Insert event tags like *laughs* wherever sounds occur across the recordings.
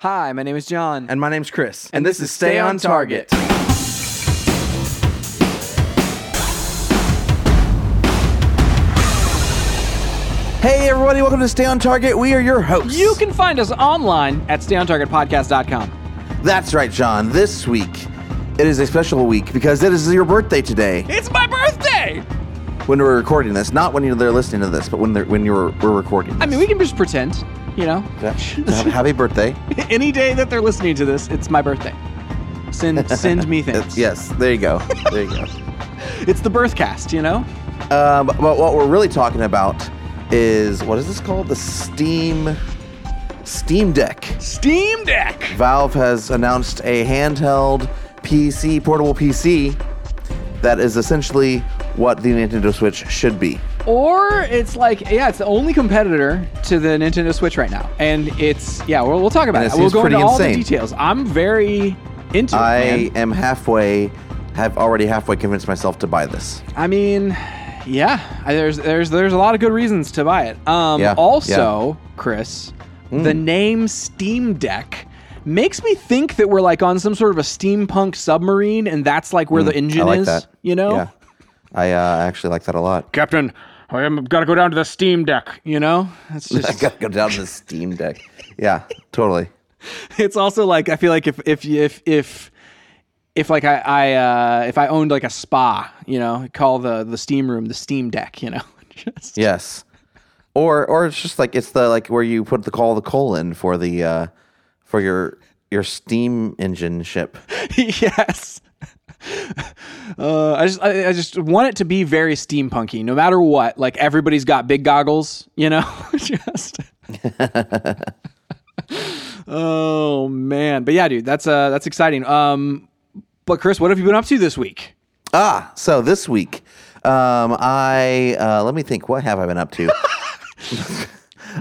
Hi, my name is John. And my name's Chris. And this is Stay on Target. Hey, everybody, welcome to Stay on Target. We are your hosts. You can find us online at stayontargetpodcast.com. That's right, John. This week, it is a special week because it is your birthday today It's my birthday! when we're recording this. Not when you're there listening to this, but when they're, when you're we're recording. I mean, we can just pretend, you know. Have- Happy birthday. *laughs* Any day that they're listening to this, it's my birthday. Send *laughs* send me things. yes, there you go. There you go. *laughs* It's the birthcast, you know? Um, but what we're really talking about is what is this called? The Steam Steam Deck. Steam Deck! Valve has announced a handheld PC, portable PC, that is essentially what the Nintendo Switch should be. Or it's like, yeah, it's the only competitor to the Nintendo Switch right now. And it's, yeah, we'll, we'll talk about And it. it We'll go into pretty all the insane. details. I'm very into I it, man. am halfway, have already halfway convinced myself to buy this. I mean, yeah, there's there's there's a lot of good reasons to buy it. Um, Yeah, also, Chris, the name Steam Deck makes me think that we're like on some sort of a steampunk submarine, and that's like where the engine I like is. that. You know, Yeah. I uh, actually like that a lot. Captain, I am got to go down to the Steam Deck. You know, it's *laughs* I just gotta go down to the Steam Deck. Yeah, totally. *laughs* it's also like I feel like if if if if if like I I uh, if I owned like a spa, you know, call the the steam room the Steam Deck. You know, *laughs* just Yes. Or or it's just like it's the like where you put the call the coal in for the uh for your your steam engine ship. yes. *laughs* Uh, I just I, I just want it to be very steampunky, no matter what. Like everybody's got big goggles, you know. *laughs* just. *laughs* oh man, but yeah, dude, that's uh that's exciting. Um, but Chris, what have you been up to this week? Ah, so this week, um, I uh, let me think. What have I been up to?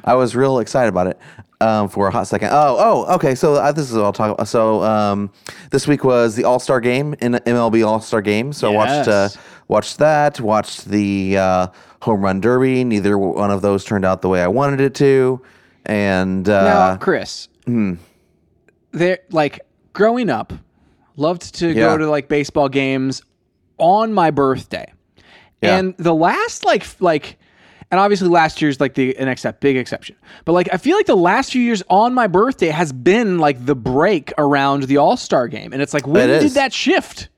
I was real excited about it um, for a hot second. Oh, oh, okay. So uh, this is what I'll talk about. So um, this week was the All Star Game in MLB All Star Game. So I watched uh, watched that. Watched the uh, home run derby. Neither one of those turned out the way I wanted it to. And Now, uh, Chris, there like growing up, loved to Yeah. go to like baseball games on my birthday, Yeah. and the last like like. And obviously, last year's like the an except big exception, but like I feel like the last few years on my birthday has been like the break around the All Star game, and it's like when It did that shift?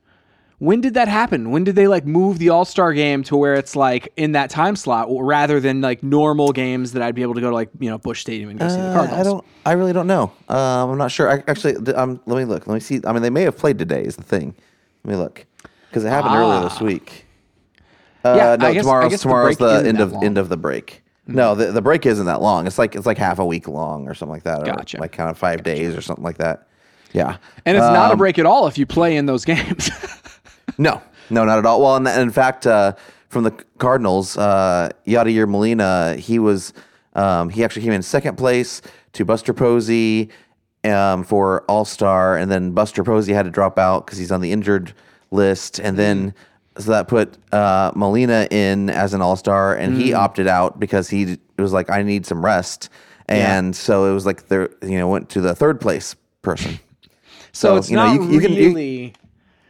When did that happen? When did they like move the All Star game to where it's like in that time slot rather than like normal games that I'd be able to go to like you know Busch Stadium and go see the Uh, Cardinals? I don't. I really don't know. Um, I'm not sure. I, actually, um, let me look. Let me see. I mean, they may have played today. Is the thing. Let me look because it happened earlier this week. Uh, Ah. Yeah, no, I guess- I tomorrow's guess the tomorrow's break the end of end of the break. No, the, the break isn't that long. It's like it's like half a week long or something like that. or Gotcha. like kind of five days or something like that. Yeah. And it's not a Um, break at all if you play in those *laughs* games. No, no, not at all. Well, and, and in fact, uh, from the Cardinals, uh, Yadier Molina, he was um, he actually came in second place to Buster Posey um, for All Star, and then Buster Posey had to drop out because he's on the injured list, and then so that put uh, Molina in as an All Star, and he opted out because he d- was like, I need some rest, and so it was like there, you know, went to the third place person. so, So, it's you know, not you- you can- you- really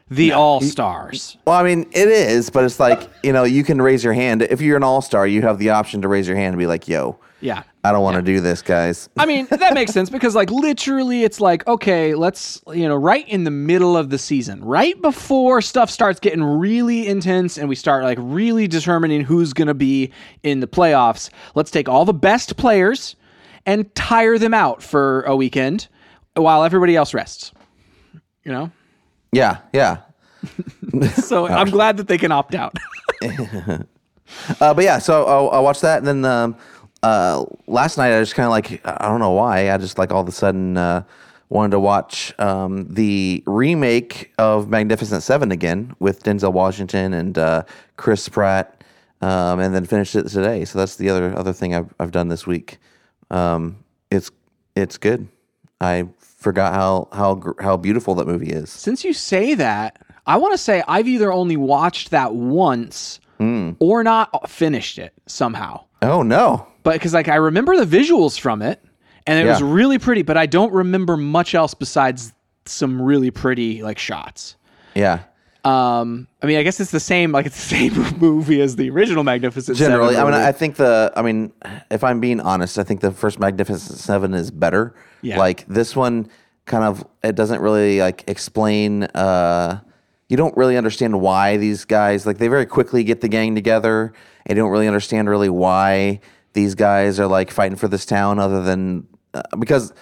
the All Stars. Well, I mean, it is, but it's like you know, you can raise your hand if you're an all star. You have the option to raise your hand and be like, "Yo, Yeah. I don't want to do this, guys." I mean, that makes sense because, like, literally, it's like, okay, let's, you know, right in the middle of the season, right before stuff starts getting really intense and we start, like, really determining who's going to be in the playoffs, let's take all the best players and tire them out for a weekend while everybody else rests. You know? Yeah, yeah. *laughs* So *laughs* I'm glad that they can opt out. *laughs* Uh, but yeah, so I, I watched that, and then um, uh, last night I just kind of like I don't know why I just like all of a sudden uh, wanted to watch um, the remake of Magnificent Seven again with Denzel Washington and uh, Chris Pratt, um, and then finished it today. So that's the other other thing I've I've done this week. Um, it's it's good. I forgot how how how beautiful that movie is. Since you say that, I want to say I've either only watched that once or not finished it somehow. Oh no. But because like I remember the visuals from it, and it was really pretty. But I don't remember much else besides some really pretty like shots. Yeah. Um, I mean, I guess it's the same. Like it's the *laughs* same movie as the original Magnificent. Generally, Seven, I mean. I think the. I mean, if I'm being honest, I think the first Magnificent Seven is better. Yeah. Like this one, kind of, it doesn't really like explain. uh You don't really understand why these guys like they very quickly get the gang together, you don't really understand really why these guys are like fighting for this town, other than uh, because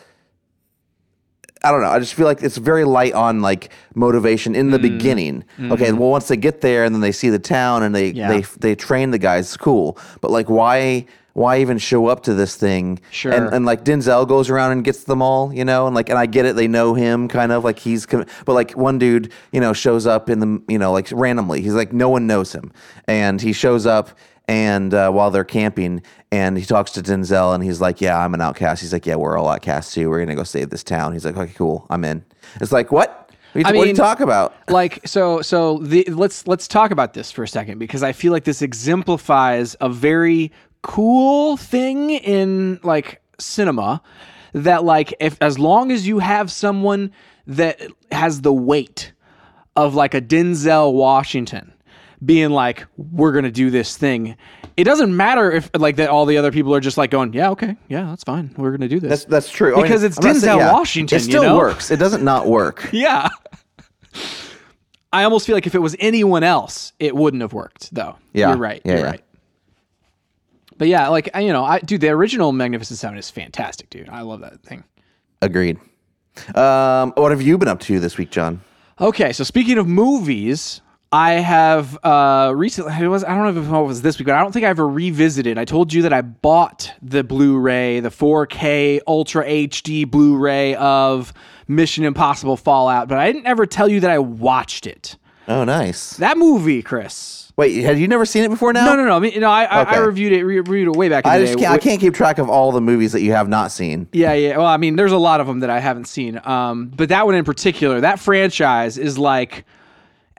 I don't know. I just feel like it's very light on like motivation in Mm. the beginning. Okay, well once they get there and then they see the town and they. Yeah. they they train the guys, it's cool. But like why why even show up to this thing? Sure. And, and like Denzel goes around and gets them all, you know, and like and I get it, they know him kind of like he's com- but like one dude, you know, shows up in the you know, like randomly. He's like no one knows him. And he shows up and uh, while they're camping and he talks to Denzel and he's like, Yeah, I'm an outcast. He's like, Yeah, we're all outcasts too. We're gonna go save this town. He's like, Okay, cool, I'm in. It's like, what? What, I do you- what do you talk about? *laughs* like so so the let's let's talk about this for a second because I feel like this exemplifies a very cool thing in like cinema that like if as long as you have someone that has the weight of like a Denzel Washington being like we're going to do this thing it doesn't matter if like that all the other people are just like going yeah okay yeah that's fine we're going to do this That's that's true. I mean, Because it's I'm not saying- Denzel Washington, It you still know? works. It doesn't not work. *laughs* yeah. I almost feel like if it was anyone else, it wouldn't have worked, though. Yeah. You're right. Yeah, You're yeah. right. But yeah, like, you know, I, dude, the original Magnificent Seven is fantastic, dude. I love that thing. Agreed. Um, what have you been up to this week, John? Okay, so speaking of movies, I have uh recently it was I don't know if it was this week, but I don't think I ever revisited. I told you that I bought the Blu-ray, the 4K Ultra HD Blu-ray of Mission Impossible Fallout, but I didn't ever tell you that I watched it. Oh, nice. That movie, Chris. Wait, had you never seen it before now? No, no, no. I mean, you know, I, I, I reviewed it, re- reviewed it way back in I the just day. can't, I can't keep track of all the movies that you have not seen. Yeah, yeah. Well, I mean, there's a lot of them that I haven't seen. Um, but that one in particular, that franchise is like,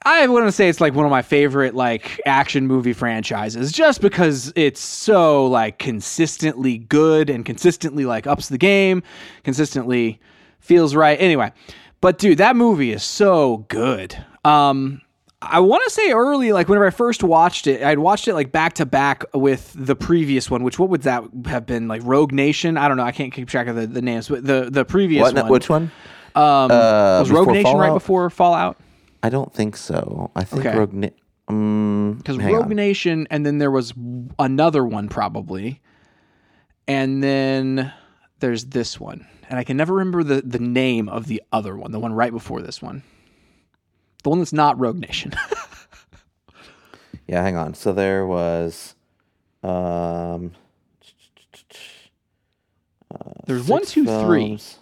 I wouldn't say it's like one of my favorite like action movie franchises, just because it's so like consistently good and consistently like ups the game, consistently feels right. Anyway, but dude, that movie is so good. Um, I want to say early, like whenever I first watched it, I'd watched it like back to back with the previous one, which what would that have been? Like Rogue Nation? I don't know. I can't keep track of the, the names, but the the previous What? one. Which one? Um, Uh, was Rogue Nation right before Fallout? I don't think so. I think Okay. Rogue. Na- um, Because Rogue on. Nation, and then there was another one probably, and then there's this one, and I can never remember the the name of the other one, the one right before this one, the one that's not Rogue Nation. *laughs* Yeah, hang on. So there was. Um, There's one, two, three. films.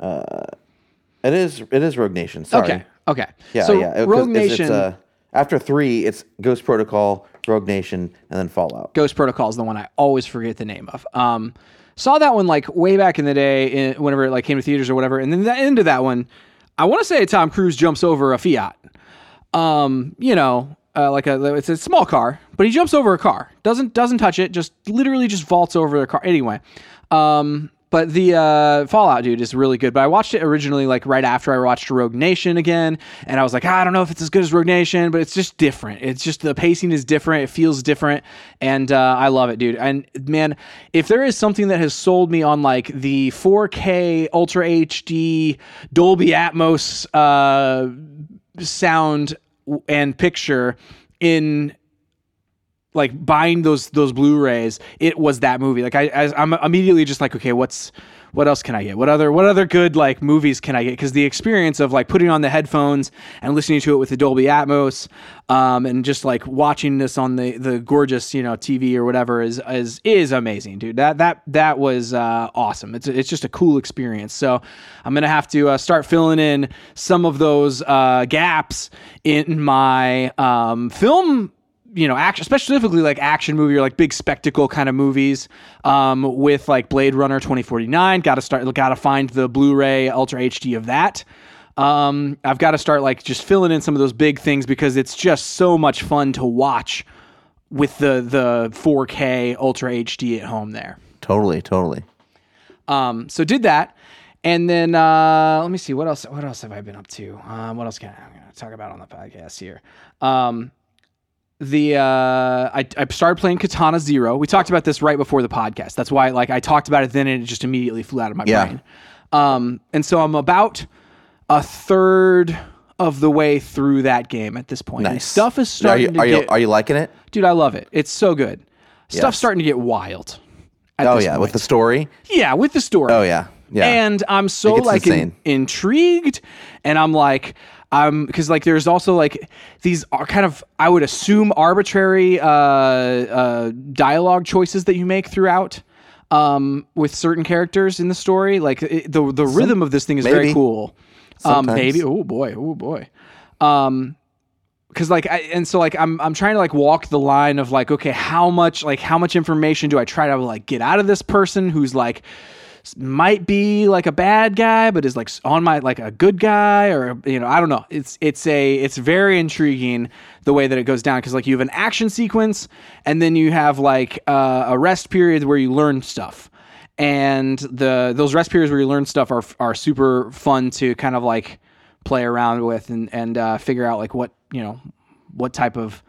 Uh, it is. It is Rogue Nation. Sorry. Okay, okay. Yeah, so yeah. it- Rogue it's- Nation. It's, uh, after three, it's Ghost Protocol, Rogue Nation, and then Fallout. Ghost Protocol is the one I always forget the name of. Um, saw that one like way back in the day, in, whenever it like came to theaters or whatever. And then the end of that one, I want to say Tom Cruise jumps over a Fiat. Um, you know, uh, like a it's a small car, but he jumps over a car. Doesn't doesn't touch it. Just literally just vaults over the car. Anyway, um, but the uh, Fallout dude is really good. But I watched it originally like right after I watched Rogue Nation again, and I was like, "Ah, I don't know if it's as good as Rogue Nation, but it's just different. It's just the pacing is different. It feels different, and uh, I love it, dude. And man, if there is something that has sold me on like the 4K Ultra HD Dolby Atmos uh, sound and picture in like buying those those Blu-rays, it was that movie. Like I, I I'm immediately just like, okay, what's what else can I get? What other what other good like movies can I get? Because the experience of like putting on the headphones and listening to it with the Dolby Atmos, um, and just like watching this on the the gorgeous you know TV or whatever is is is amazing, dude. That that that was uh, awesome. It's it's just a cool experience. So I'm gonna have to uh, start filling in some of those uh, gaps in my um, film you know, action, specifically like action movie or like big spectacle kind of movies, um, with like Blade Runner 2049. Got to start, got to find the Blu-ray Ultra HD of that. Um, I've got to start like just filling in some of those big things because it's just so much fun to watch with the the 4K Ultra HD at home there. Totally, totally. Um, so did that, and then uh, let me see what else. What else have I been up to? Um, what else can I, I'm to talk about on the podcast here? Um, the uh, I, I started playing Katana Zero. We talked about this right before the podcast. That's why like I talked about it then and it just immediately flew out of my Yeah. brain. Um, and so I'm about a third of the way through that game at this point. And Nice. stuff is Are starting you to are you get are you liking it? dude. I love it. It's so good. Stuff's starting to get wild. Oh yeah, point. with the story. yeah with the story. Oh yeah, yeah. And I'm so like in- intrigued, and I'm like, um, because like there's also like these are kind of I would assume arbitrary uh, uh, dialogue choices that you make throughout. Um, with certain characters in the story, like it, the the rhythm of this thing is very maybe. cool. Um, Sometimes. maybe. Oh boy. Oh boy. Um, because like I, and so like I'm I'm trying to like walk the line of like okay how much like how much information do I try to like get out of this person who's like might be like a bad guy but is like on my like a good guy or you know I don't know. It's it's a it's very intriguing the way that it goes down because like you have an action sequence and then you have like uh, a rest period where you learn stuff. And the those rest periods where you learn stuff are are super fun to kind of like play around with and and uh, figure out like what you know what type of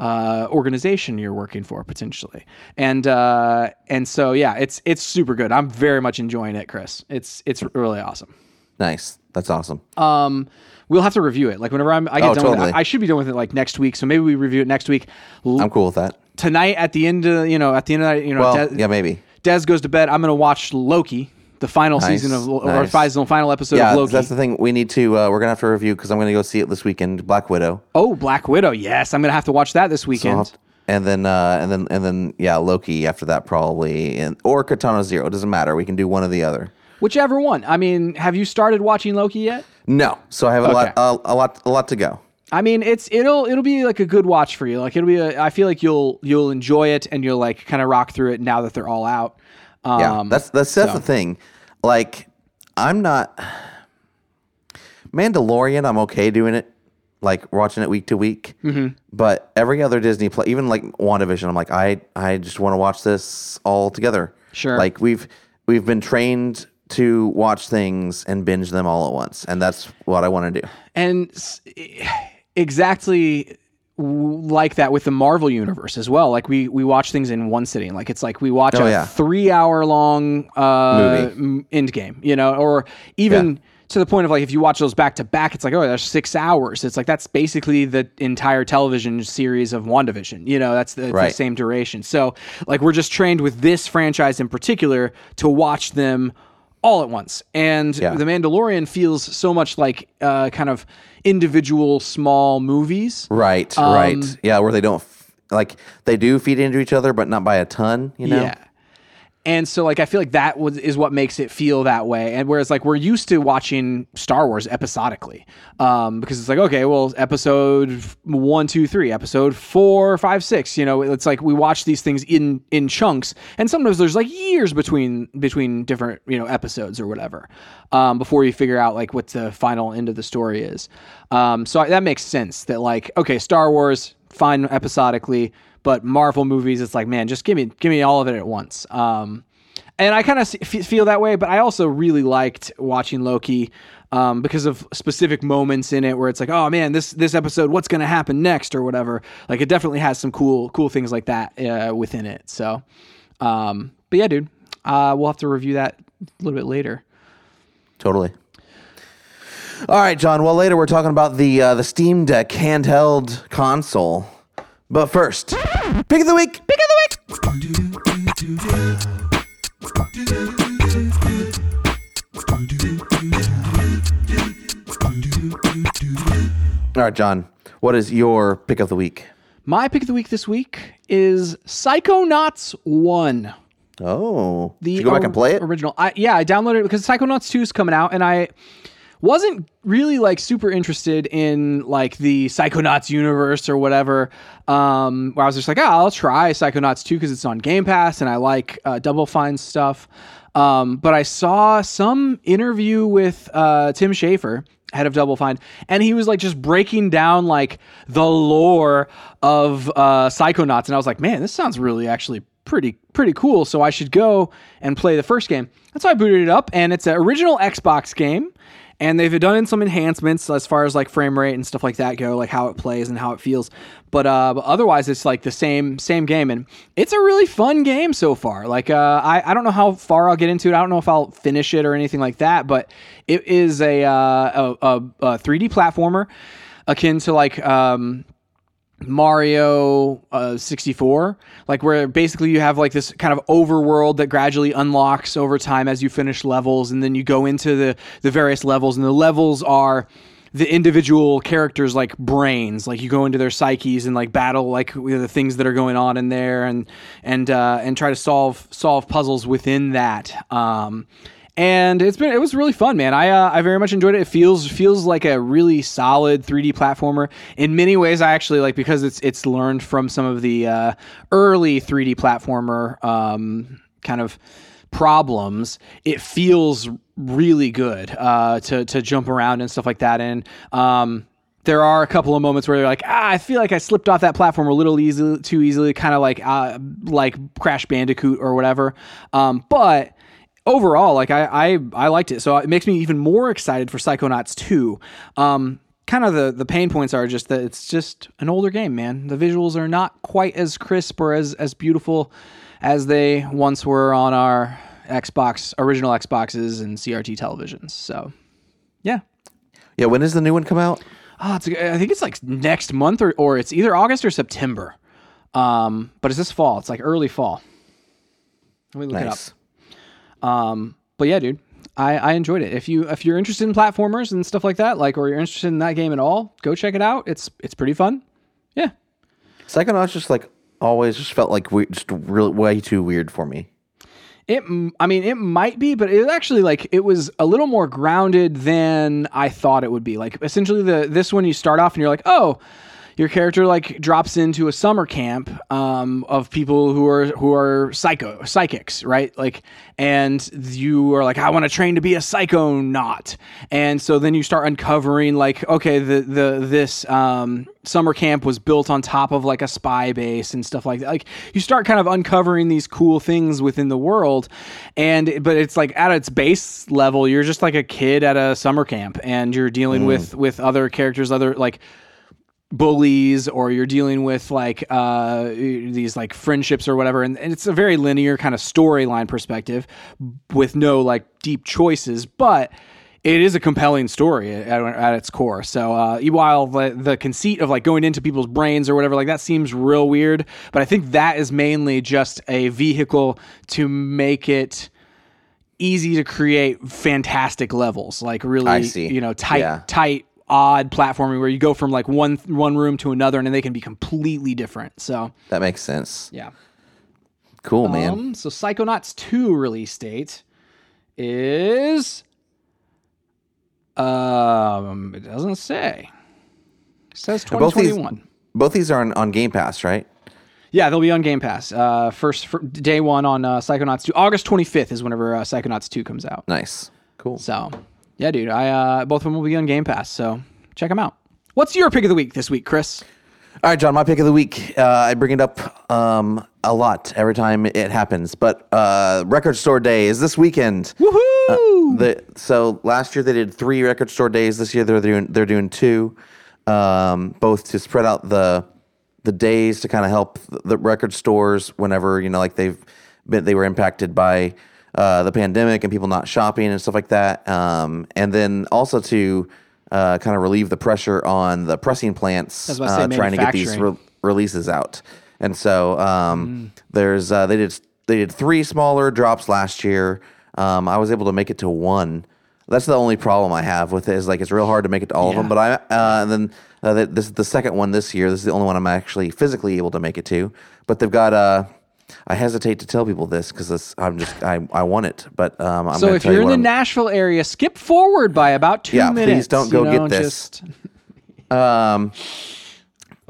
uh, organization you're working for potentially. And uh, and so yeah it's it's super good. I'm very much enjoying it Chris. It's it's really awesome. Nice. That's awesome. um we'll have to review it. Like whenever I'm I get Oh, done with it I should be done with it like next week. So maybe we review it next week. L- I'm cool with that. tonight at the end of you know at the end of the, you know Well, Des- yeah, maybe. Des goes to bed. I'm gonna watch Loki the final season of or nice. final final episode Yeah, of Loki that's the thing. We need to. Uh, we're gonna have to review because I'm gonna go see it this weekend. Black Widow. Oh, Black Widow. Yes, I'm gonna have to watch that this weekend. have- and then uh, and then and then yeah, Loki after that probably, and or Katana Zero. It doesn't matter. We can do one or the other. Whichever one. I mean, have you started watching Loki yet? No, so I have a Okay. lot, uh, a lot, a lot to go. I mean, it's it'll it'll be like a good watch for you. Like it'll be. A, I feel like you'll you'll enjoy it and you'll like kind of rock through it now that they're all out. Um, Yeah, that's that's that's the thing. Like, I'm not Mandalorian. I'm okay doing it, like watching it week to week. Mm-hmm. But every other Disney play, even like WandaVision, I'm like, I I just want to watch this all together. Sure. Like we've we've been trained to watch things and binge them all at once, and that's what I want to do. and s- exactly like that with the Marvel universe as well. Like we we watch things in one sitting. Like it's like we watch Oh, a yeah. three hour long uh, m- end game, you know, or even. Yeah. To the point of like, if you watch those back to back, it's like, oh, there's six hours. It's like that's basically the entire television series of WandaVision. You know, that's the, it's the same duration. So, like, we're just trained with this franchise in particular to watch them all at once. And Yeah. The Mandalorian feels so much like uh, kind of individual small movies. Right, Um, right, yeah, where they don't f- like they do feed into each other, but not by a ton. You know, Yeah. And so, like, I feel like that was, is what makes it feel that way. And whereas, like, we're used to watching Star Wars episodically, um, because it's like, okay, well, episode one, two, three, episode four, five, six. You know, it's like we watch these things in in chunks, and sometimes there's like years between between different you know episodes or whatever, um, before you figure out like what the final end of the story is. Um, so that makes sense. That like, okay, Star Wars, fine episodically but Marvel movies, it's like, man, just give me give me all of it at once. Um, and I kind of feel that way, but I also really liked watching Loki um, because of specific moments in it where it's like, oh man, this this episode, what's going to happen next or whatever. Like it definitely has some cool cool things like that uh, within it. So, um, but yeah, dude, uh, we'll have to review that a little bit later. Totally. All right, John. Well, later we're talking about the uh, the Steam Deck handheld console, but first, pick of the week. Pick of the week. All right, John. What is your pick of the week? My pick of the week this week is Psychonauts One. Oh, the Did you go back and play it? Original. I, yeah, I downloaded it because Psychonauts 2 is coming out, and I wasn't really like super interested in like the Psychonauts universe or whatever. Um, where I was just like, oh, I'll try Psychonauts 2 because it's on Game Pass and I like uh, Double Fine stuff. Um, but I saw some interview with uh, Tim Schafer, head of Double Fine, and he was like just breaking down like the lore of uh, Psychonauts, and I was like, man, this sounds really actually pretty pretty cool. So I should go and play the first game. That's why I booted it up, and it's an original Xbox game. And they've done in some enhancements as far as like frame rate and stuff like that go, like how it plays and how it feels. But uh, but otherwise, it's like the same same game, and it's a really fun game so far. Like uh, I I don't know how far I'll get into it. I don't know if I'll finish it or anything like that. But it is a uh, a, a, a 3D platformer akin to like um, Mario uh, 64, like where basically you have like this kind of overworld that gradually unlocks over time as you finish levels, and then you go into the the various levels, and the levels are the individual characters like brains. Like you go into their psyches and like battle like the things that are going on in there and and uh, and try to solve solve puzzles within that. Um, and it's been it was really fun, man. I uh, I very much enjoyed it. It feels feels like a really solid 3D platformer. In many ways, I actually like because it's it's learned from some of the uh, early 3D platformer um, kind of problems. It feels really good uh, to to jump around and stuff like that. And um, there are a couple of moments where you're like, ah, I feel like I slipped off that platform a little easy, too easily, kind of like uh, like Crash Bandicoot or whatever. Um, but overall, like I, I I liked it. So it makes me even more excited for Psychonauts 2. Um, kind of the the pain points are just that it's just an older game, man. The visuals are not quite as crisp or as as beautiful as they once were on our Xbox original Xboxes and CRT televisions. So, yeah. Yeah, when does the new one come out? Oh, it's I think it's like next month or or it's either August or September. Um, but it's this fall. It's like early fall. Let me look Nice. it up. Um, but yeah, dude, I, I enjoyed it. If you if you're interested in platformers and stuff like that, like or you're interested in that game at all, go check it out. It's it's pretty fun. Yeah. Psychonauts just like always just felt like we, just really way too weird for me. It, I mean, it might be, but it was actually like it was a little more grounded than I thought it would be. Like essentially, the this one you start off and you're like, oh, your character like drops into a summer camp um, of people who are who are psycho psychics, right? Like, and you are like, I want to train to be a psycho psychonaut, and so then you start uncovering like, okay, the the this um, summer camp was built on top of like a spy base and stuff like that. Like, you start kind of uncovering these cool things within the world, and but it's like at its base level, you're just like a kid at a summer camp, and you're dealing with with other characters, other like bullies or you're dealing with like uh these like friendships or whatever and, and it's a very linear kind of storyline perspective with no like deep choices but it is a compelling story at, at its core so uh while the, the conceit of like going into people's brains or whatever like that seems real weird but i think that is mainly just a vehicle to make it easy to create fantastic levels like really you know tight Yeah. tight odd platforming where you go from like one one room to another and they can be completely different so That makes sense. yeah Cool, man. um so psychonauts 2 release date is um it doesn't say it says both these- 2021 Both these are on, on Game Pass, right? yeah they'll be on game pass uh first day one on uh, psychonauts 2 august 25th is whenever uh, psychonauts 2 comes out Nice. Cool. So, yeah, dude, I uh, both of them will be on Game Pass. So check them out. What's your pick of the week this week, Chris? All right, John, my pick of the week. Uh, I bring it up um, a lot every time it happens, but uh, Record Store Day is this weekend. Woohoo! The, so last year they did three record store days. This year they're doing they're doing two, um, both to spread out the the days to kind of help the record stores whenever you know like they've been they were impacted by uh, the pandemic and people not shopping and stuff like that, um, and then also to uh, kind of relieve the pressure on the pressing plants I was about to say uh, trying to get these re- releases out. And so um, there's uh, they did they did three smaller drops last year. Um, I was able to make it to one. That's the only problem I have with it is like it's real hard to make it to all of them. But I uh, and then uh, this is the second one this year. This is the only one I'm actually physically able to make it to. But they've got uh, I hesitate to tell people this because I'm just I, I want it. But um, I'm so if you're you in the I'm- Nashville area, skip forward by about two Yeah, please minutes. don't you go know, get this. Just, *laughs* Um,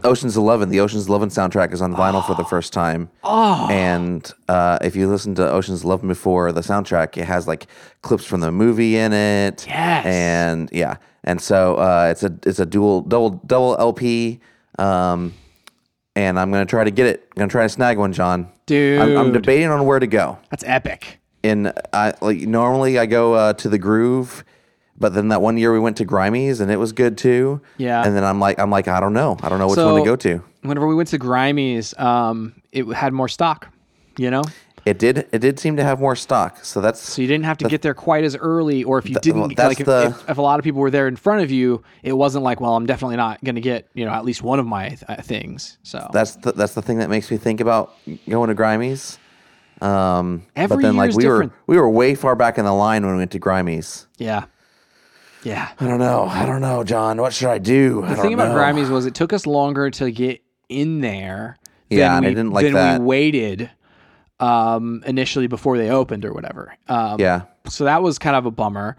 Ocean's Eleven, the Ocean's Eleven soundtrack is on vinyl for the *gasps* first time. Oh. And uh, if you listen to Ocean's Eleven before the soundtrack, it has like clips from the movie in it. Yes. And yeah, and so uh, it's a it's a dual double double LP. Um, and I'm gonna try to get it. I'm gonna try to snag one, John. Dude, I'm, I'm debating on where to go. that's epic. And I like normally I go uh, to the Groove, but then that one year we went to Grimey's and it was good too. Yeah. And then I'm like I'm like I don't know. I don't know which one to go to. Whenever we went to Grimey's, um, it had more stock. You know, It did it did seem to have more stock. So that's so you didn't have to get there quite as early, or if you didn't, well, that's like if, the- if, if a lot of people were there in front of you, it wasn't like, well, I'm definitely not going to get you know at least one of my th- things. So that's the, that's the thing that makes me think about going to Grimey's. Um, Every but then like we different. were we were way far back in the line when we went to Grimey's. yeah, yeah. I don't know. I don't know, John. What should I do? The thing about Grimey's was it took us longer to get in there. Yeah, than and I didn't like than that. we waited um, initially before they opened or whatever. Um, Yeah. So that was kind of a bummer.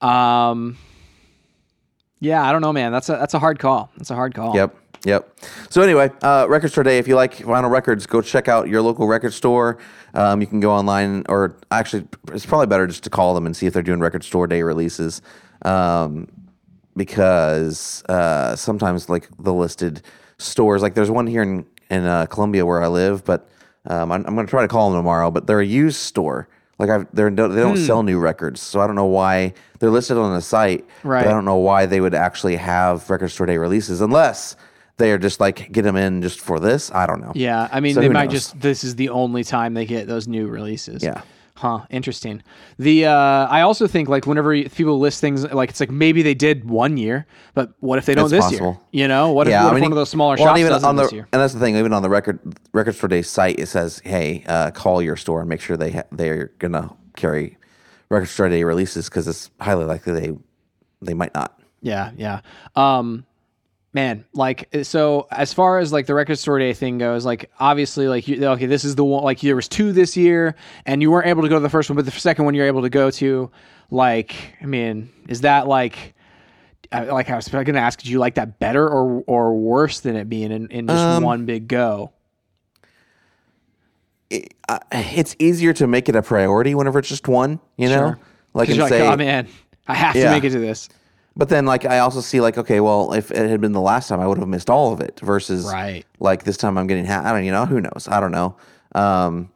Um, yeah, I don't know, man. That's a that's a hard call. That's a hard call. Yep. Yep. So anyway, uh, record store day. If you like vinyl records, go check out your local record store. Um, you can go online, or actually, it's probably better just to call them and see if they're doing record store day releases, um, because uh, sometimes like the listed stores, like there's one here in in uh, Columbia where I live, but um, I'm, I'm going to try to call them tomorrow. But they're a used store. Like I've, they're, they don't sell new records, so I don't know why they're listed on the site. Right. But I don't know why they would actually have record store day releases unless they are just like get them in just for this. I don't know. Yeah, I mean, So they might knows? just. This is the only time they get those new releases. Yeah. Huh. Interesting. The uh, I also think like whenever people list things like it's like maybe they did one year, but what if they don't It's this possible. year? You know, what if, Yeah, what I if mean, one of those smaller well, shops even does on the, this year? And that's the thing. Even on the record record store day site, it says, "Hey, uh, call your store and make sure they ha- they're gonna carry record store day releases because it's highly likely they they might not." Yeah, yeah. Um man, like so as far as like the record store day thing goes, like obviously like you, okay, this is the one like there was two this year and you weren't able to go to the first one, but the second one you're able to go to. Like, I mean, is that like like I was going to ask, did you like that better or or worse than it being in, in just Um, one big go? Uh, it's easier to make it a priority whenever it's just one. You know, Sure. like and you're say, like, oh man, I have to make it to this. But then, like, I also see, like, okay, well, if it had been the last time, I would have missed all of it. Versus, Right. like, this time I'm getting, ha- I don't, you know, who knows? I don't know. Um,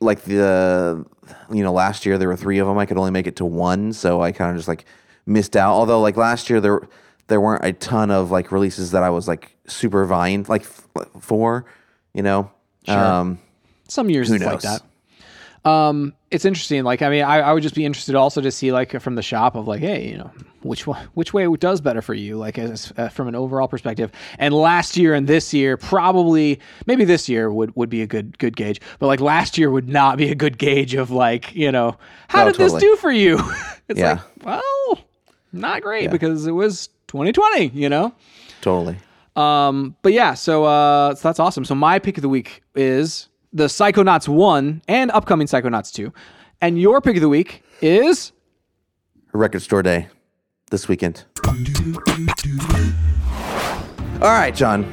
like the, you know, last year there were three of them. I could only make it to one, so I kind of just like missed out. Although, like last year there, there weren't a ton of like releases that I was like super vying like f- for, you know. Um, Some years it's like knows? that. Um, it's interesting. Like, I mean, I, I would just be interested also to see like from the shop of like, hey, you know, which one, which way does better for you, like as, uh, from an overall perspective. And last year and this year, probably maybe this year would would be a good good gauge, but like last year would not be a good gauge of like, you know, how No, did this do for you? *laughs* it's Yeah. like, well, not great because it was 2020, you know. totally. Um, but yeah, so uh, so that's awesome. So my pick of the week is the Psychonauts one and upcoming Psychonauts two, and your pick of the week is Record store day this weekend. All right, John.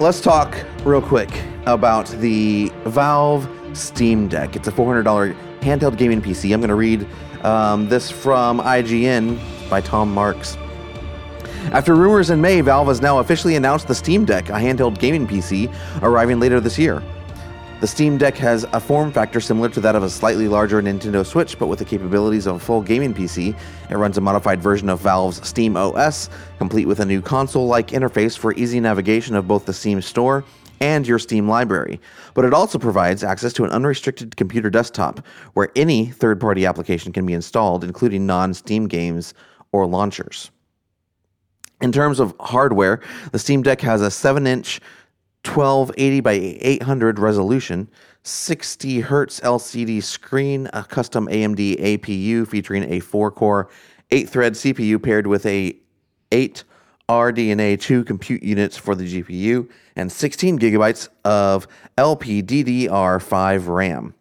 Let's talk real quick about the Valve Steam Deck. It's a $400 handheld gaming PC. I'm going to read um, this from IGN by Tom Marks. After rumors in May, Valve has now officially announced the Steam Deck, a handheld gaming PC, arriving later this year. The Steam Deck has a form factor similar to that of a slightly larger Nintendo Switch, but with the capabilities of a full gaming PC. It runs a modified version of Valve's Steam OS, complete with a new console like interface for easy navigation of both the Steam Store and your Steam library. But it also provides access to an unrestricted computer desktop where any third party application can be installed, including non Steam games or launchers. In terms of hardware, the Steam Deck has a 7 inch 1280 by 800 resolution, 60 hertz LCD screen, a custom AMD APU featuring a 4 core, 8 thread CPU paired with a 8 RDNA 2 compute units for the GPU, and 16 gigabytes of LPDDR5 RAM.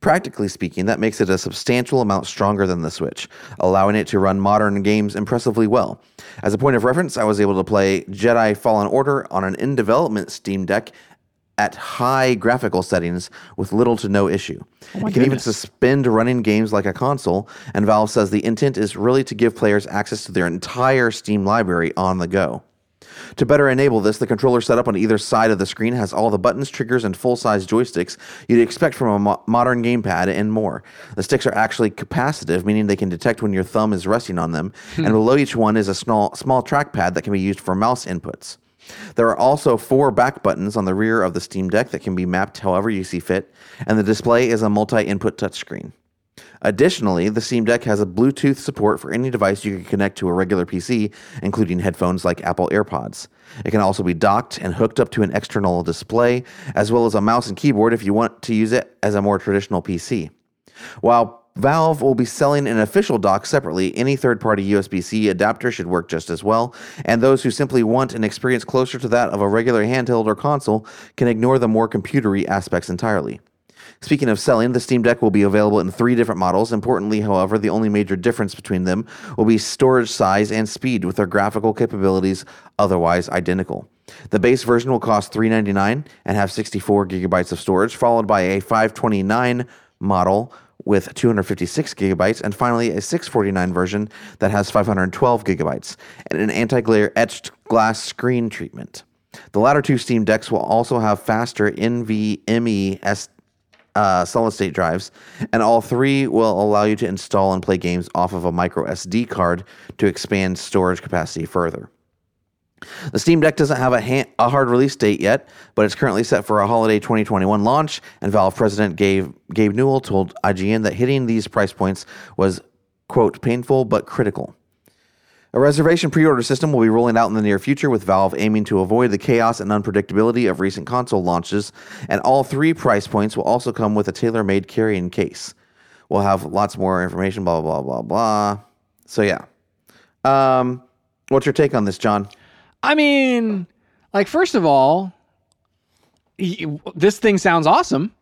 Practically speaking, that makes it a substantial amount stronger than the Switch, allowing it to run modern games impressively well. As a point of reference, I was able to play Jedi Fallen Order on an in development Steam Deck at high graphical settings with little to no issue. Oh it can even suspend running games like a console, and Valve says the intent is really to give players access to their entire Steam library on the go. To better enable this, the controller setup on either side of the screen has all the buttons, triggers, and full size joysticks you'd expect from a mo- modern gamepad and more. The sticks are actually capacitive, meaning they can detect when your thumb is resting on them, hmm. and below each one is a small, small trackpad that can be used for mouse inputs. There are also four back buttons on the rear of the Steam Deck that can be mapped however you see fit, and the display is a multi input touchscreen. Additionally, the Steam Deck has a Bluetooth support for any device you can connect to a regular PC, including headphones like Apple AirPods. It can also be docked and hooked up to an external display, as well as a mouse and keyboard if you want to use it as a more traditional PC. While Valve will be selling an official dock separately. Any third party USB C adapter should work just as well, and those who simply want an experience closer to that of a regular handheld or console can ignore the more computery aspects entirely. Speaking of selling, the Steam Deck will be available in three different models. Importantly, however, the only major difference between them will be storage size and speed, with their graphical capabilities otherwise identical. The base version will cost 399 and have 64 gigabytes of storage, followed by a 529 model with 256 gigabytes, and finally a 649 version that has 512 gigabytes and an anti-glare etched glass screen treatment. The latter two Steam Decks will also have faster NVMe uh, solid state drives, and all three will allow you to install and play games off of a micro SD card to expand storage capacity further. The Steam Deck doesn't have a, a hard release date yet, but it's currently set for a holiday 2021 launch. And Valve president Gabe, Gabe Newell told IGN that hitting these price points was, quote, painful but critical. A reservation pre order system will be rolling out in the near future, with Valve aiming to avoid the chaos and unpredictability of recent console launches. And all three price points will also come with a tailor made carrying case. We'll have lots more information, blah, blah, blah, blah. So, yeah. Um, what's your take on this, John? I mean, like first of all, this thing sounds awesome.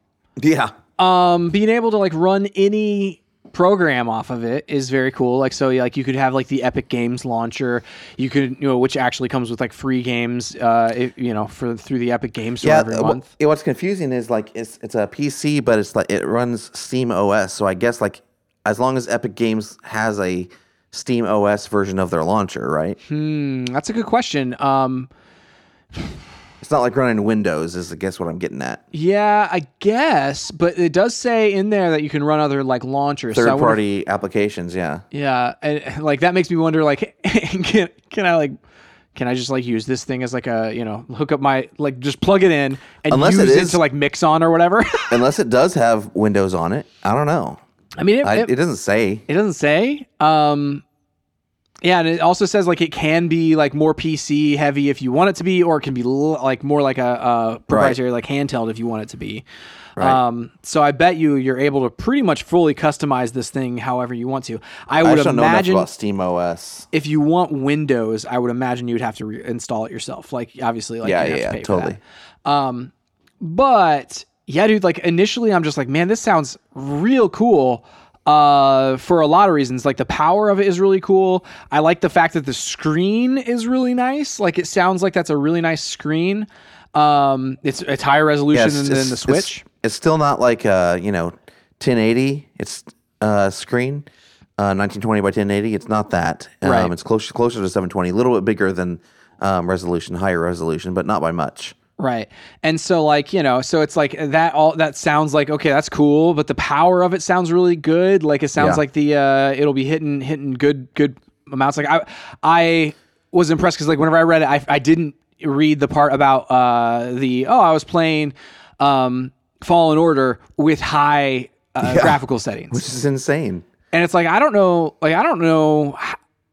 Yeah. Um, being able to like run any program off of it is very cool. Like so, like you could have like the Epic Games launcher. You could you know which actually comes with like free games. Uh, it, you know for through the Epic Games Store Yeah, every month. yeah, what's confusing is like it's it's a PC, but it's like it runs Steam OS. So I guess like as long as Epic Games has a Steam OS version of their launcher, right? Hmm, that's a good question. Um, It's not like running Windows. Is I guess what I'm getting at. yeah, I guess, but it does say in there that you can run other like launchers. So Third wonder- party applications, yeah. Yeah, and like that makes me wonder. Like, *laughs* can can I like can I just like use this thing as like a you know hook up my like just plug it in and Unless use it it, is- to like mix on or whatever? *laughs* Unless it does have Windows on it, I don't know. I mean, it, I, it, it doesn't say. it doesn't say. Um, yeah, and it also says like it can be like more PC heavy if you want it to be, or it can be l- like more like a, a proprietary like handheld if you want it to be. Right. Um, so I bet you you're able to pretty much fully customize this thing however you want to. I I would know imagine about Steam OS. if you want Windows, I would imagine you'd have to re- install it yourself. Like obviously, like Yeah, yeah, to yeah, totally. Um, but yeah, dude. Like initially, I'm just like, man, this sounds real cool. Uh, for a lot of reasons, like the power of it is really cool. I like the fact that the screen is really nice. Like it sounds like that's a really nice screen. Um, it's it's higher resolution Yeah, than, than the Switch. It's, it's still not like uh, you know, 1080. It's uh screen, uh 1920 by 1080. It's not that. Um, Right. It's closer closer to 720. A little bit bigger than um, resolution, higher resolution, but not by much. Right. And so like, you know, so it's like that all that sounds like okay, that's cool, but the power of it sounds really good. Like it sounds Yeah. like the uh it'll be hitting hitting good good amounts like I I was impressed cuz like whenever I read it I I didn't read the part about uh the oh, I was playing um Fallen Order with high uh, graphical settings. Which is insane. And it's like I don't know, like I don't know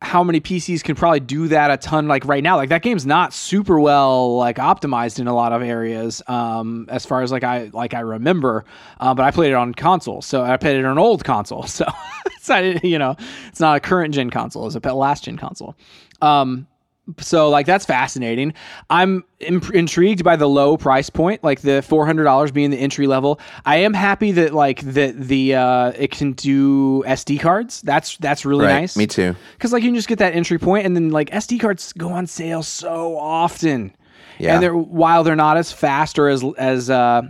how many PCs can probably do that a ton like right now. Like that game's not super well like optimized in a lot of areas um as far as like I like I remember. Uh, but I played it on console. So I played it on an old console. *laughs* So it's not, you know, it's not a current gen console, it's a last gen console. Um so like that's fascinating. I'm imp- intrigued by the low price point, like the four hundred dollars being the entry level. I am happy that like that the uh, it can do SD cards. That's that's really Right. nice. Me too. Because like you can just get that entry point, and then like SD cards go on sale so often. Yeah. And they're while they're not as fast or as as uh,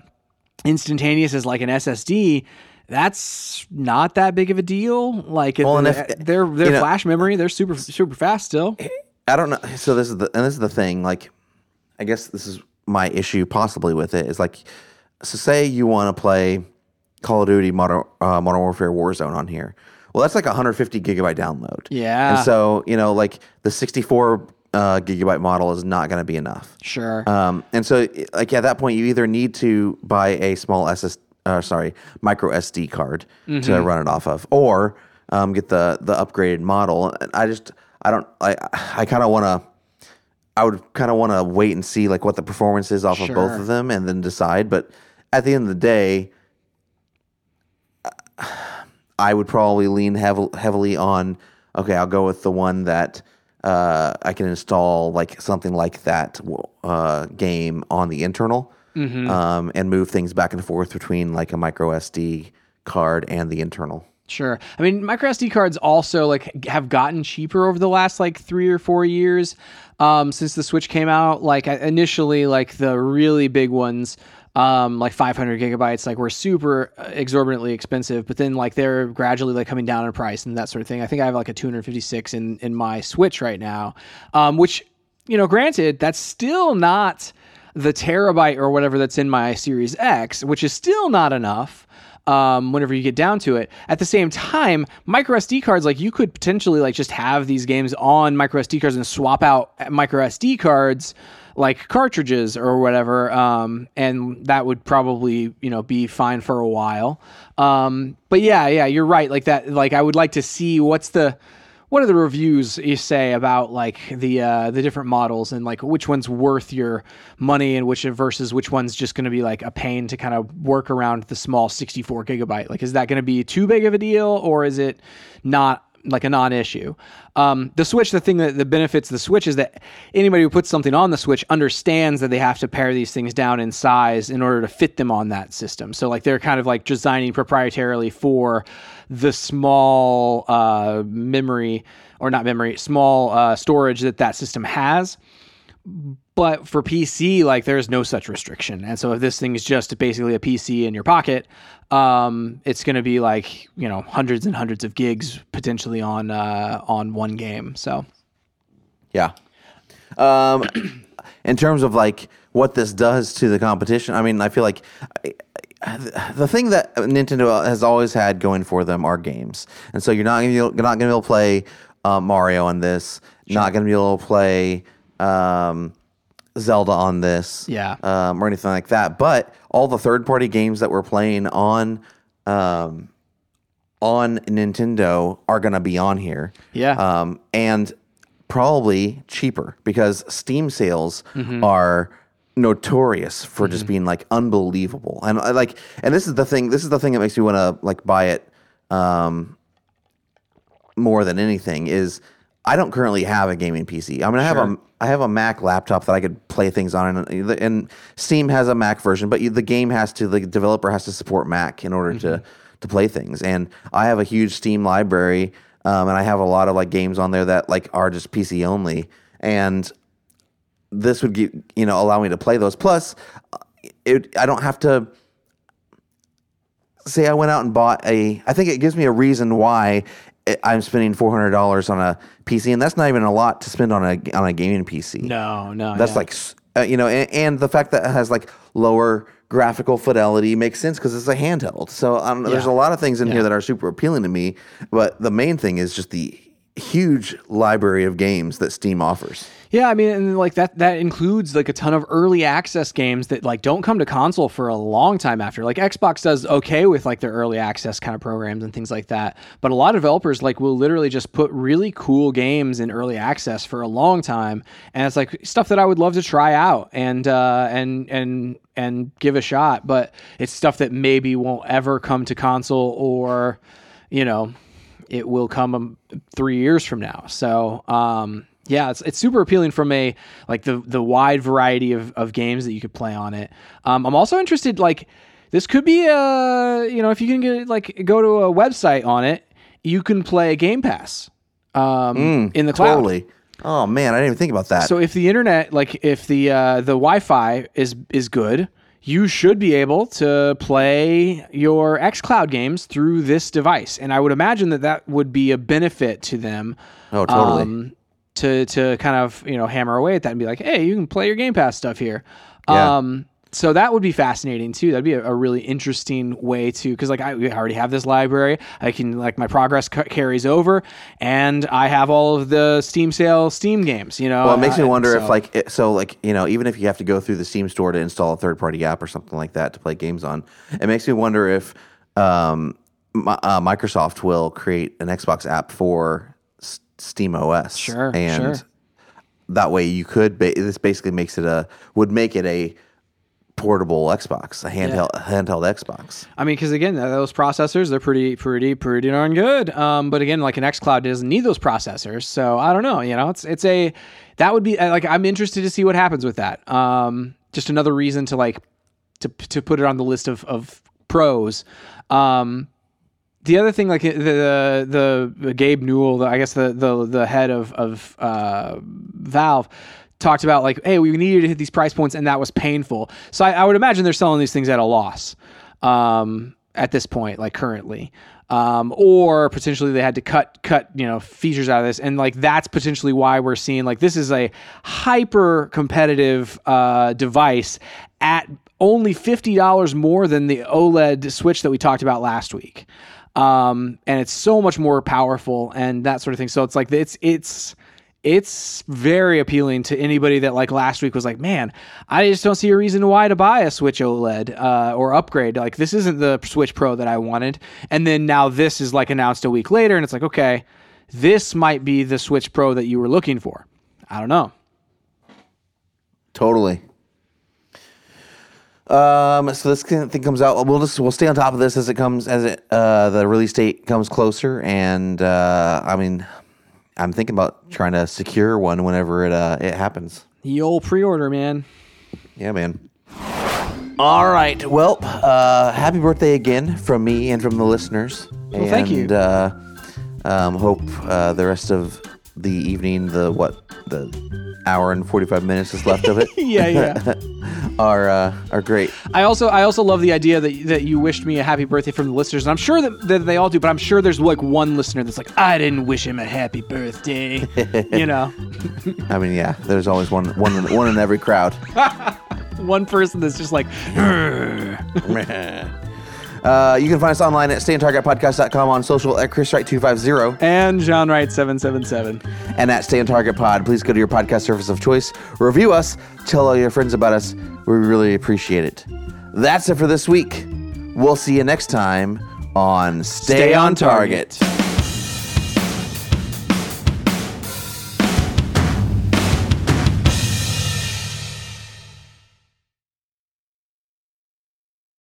instantaneous as like an SSD. That's not that big of a deal. Like Well, if- they're they're you know- flash memory, they're super super fast still. I don't know. So this is the and this is the thing. Like, I guess this is my issue possibly with it is like, so say you want to play Call of Duty Modern uh, Modern Warfare Warzone on here. Well, that's like a 150 gigabyte download. Yeah. And so you know, like the 64 uh, gigabyte model is not going to be enough. Sure. Um, and so, like at that point, you either need to buy a small SS, uh, sorry, micro SD card to run it off of, or um, get the the upgraded model. And I just, I don't, I, I kind of want to. I would kind of want to wait and see like what the performance is off of both of them, and then decide. But at the end of the day, I would probably lean heav- heavily on okay, I'll go with the one that uh, I can install like something like that uh, game on the internal um, and move things back and forth between like a micro SD card and the internal. Sure. I mean, micro SD cards also like have gotten cheaper over the last like three or four years um, since the Switch came out. Like initially, like the really big ones, um, like 500 gigabytes, like were super uh, exorbitantly expensive. But then like they're gradually like coming down in price and that sort of thing. I think I have like a 256 in in my Switch right now, um, which you know, granted, that's still not the terabyte or whatever that's in my Series X, which is still not enough um, whenever you get down to it. At the same time, micro SD cards, like you could potentially like just have these games on micro SD cards and swap out micro SD cards like cartridges or whatever, um, and that would probably you know be fine for a while. Um, but yeah, yeah, you're right. Like that, like I would like to see what's the what are the reviews you say about like the uh, the different models and like which one's worth your money and which versus which one's just going to be like a pain to kind of work around the small 64 gigabyte? Like is that going to be too big of a deal or is it not like a non-issue. Um, the switch the thing that the benefits the switch is that anybody who puts something on the switch understands that they have to pare these things down in size in order to fit them on that system. So like they're kind of like designing proprietarily for the small uh, memory or not memory small uh, storage that that system has but for PC, like there's no such restriction. And so if this thing is just basically a PC in your pocket, um, it's going to be like you know hundreds and hundreds of gigs potentially on uh, on one game. So Yeah. Um, *clears throat* in terms of like what this does to the competition, I mean, I feel like I- the thing that Nintendo has always had going for them are games, and so you're not gonna be, you're not gonna be able to play uh, Mario on this, not gonna be able to play um, Zelda on this, Yeah. um, or anything like that. But all the third party games that we're playing on. Um, on Nintendo are going to be on here Yeah. um, and probably cheaper because Steam sales Mm-hmm. are notorious for just being like unbelievable. And I like, and this is the thing. This is the thing that makes me want to like buy it um, more than anything. Is I don't currently have a gaming PC. I mean, I have a I have a Mac laptop that I could play things on, and, and Steam has a Mac version, but you, the game has to the developer has to support Mac in order to to play things. And I have a huge Steam library, um, and I have a lot of like games on there that like are just PC only, and this would give, you know allow me to play those. Plus, uh, it I don't have to say I went out and bought a. I think it gives me a reason why I'm spending four hundred dollars on a PC, and that's not even a lot to spend on a on a gaming PC. no, no, That's yeah. like, uh, you know, and, and the fact that it has like lower graphical fidelity makes sense because it's a handheld. So um, there's a lot of things in Yeah. here that are super appealing to me, but the main thing is just the huge library of games that Steam offers. Yeah, I mean, and like that that includes like a ton of early access games that like don't come to console for a long time after. Like Xbox does okay with like their early access kind of programs and things like that, but a lot of developers like will literally just put really cool games in early access for a long time, and it's like stuff that I would love to try out and uh, and and and give a shot, but it's stuff that maybe won't ever come to console or you know it will come um, three years from now. So, um, yeah, it's, it's super appealing from a like the the wide variety of, of games that you could play on it. Um, I'm also interested like this could be a you know if you can get like go to a website on it, you can play Game Pass um, in the cloud. Totally. Oh man, I didn't even think about that. So if the internet, like if the uh, the Wi-Fi is is good, you should be able to play your XCloud games through this device, and I would imagine that that would be a benefit to them. oh, totally. um, to to kind of you know hammer away at that and be like, hey, you can play your Game Pass stuff here. Yeah. Um, so that would be fascinating too. That'd be a, a really interesting way to because like I, I already have this library. I can like my progress ca- carries over, and I have all of the Steam sale Steam games. You know, Well, it makes me Uh, wonder if like it, so like you know even if you have to go through the Steam store to install a third party app or something like that to play games on, it makes me wonder if um, uh, Microsoft will create an Xbox app for Steam OS. Sure, and sure. that way you could. Ba- this basically makes it a would make it a portable Xbox, a handheld a handheld Xbox. I mean, because again, those processors they're pretty, pretty, pretty darn good. Um, but again, like an XCloud doesn't need those processors, so I don't know. You know, it's it's a that would be uh, like I'm interested to see what happens with that. Um, just another reason to like to to put it on the list of of pros. Um, the other thing, like the the, the Gabe Newell, the, I guess the the the head of of uh, Valve, talked about like, hey, we needed to hit these price points, and that was painful. So I, I would imagine they're selling these things at a loss um, at this point, like currently. Um, or potentially they had to cut cut you know features out of this, and like that's potentially why we're seeing like this is a hyper competitive uh, device at only fifty dollars more than the OLED Switch that we talked about last week, um, and it's so much more powerful and that sort of thing. So it's like it's it's it's very appealing to anybody that like last week was like, man, I just don't see a reason why to buy a Switch OLED uh, or upgrade. Like this isn't the Switch Pro that I wanted, and then now this is like announced a week later, and it's like, okay, this might be the Switch Pro that you were looking for. I don't know. Totally. Um, so this thing comes out. We'll just we'll stay on top of this as it comes as it uh, the release date comes closer. And uh, I mean, I'm thinking about trying to secure one whenever it uh, it happens. The old pre-order, man. Yeah, man. All right. Well, uh, happy birthday again from me and from the listeners. Well, thank you. And uh, um, hope uh, the rest of the evening, the what, the hour and forty five minutes is left of it, *laughs* Yeah, yeah. *laughs* are uh, are great. I also I also love the idea that that you wished me a happy birthday from the listeners, and I'm sure that, that they all do. But I'm sure there's like one listener that's like, I didn't wish him a happy birthday. *laughs* you know, I mean, yeah, there's always one one in, one in every crowd. one person that's just like, Uh, you can find us online at stayontargetpodcast.com on social at chriswright250 and John Wright seven seven seven. and at Stay on Target Pod. Please go to your podcast service of choice, review us, tell all your friends about us. We really appreciate it. That's it for this week. We'll see you next time on Stay, Stay on on Target. Target.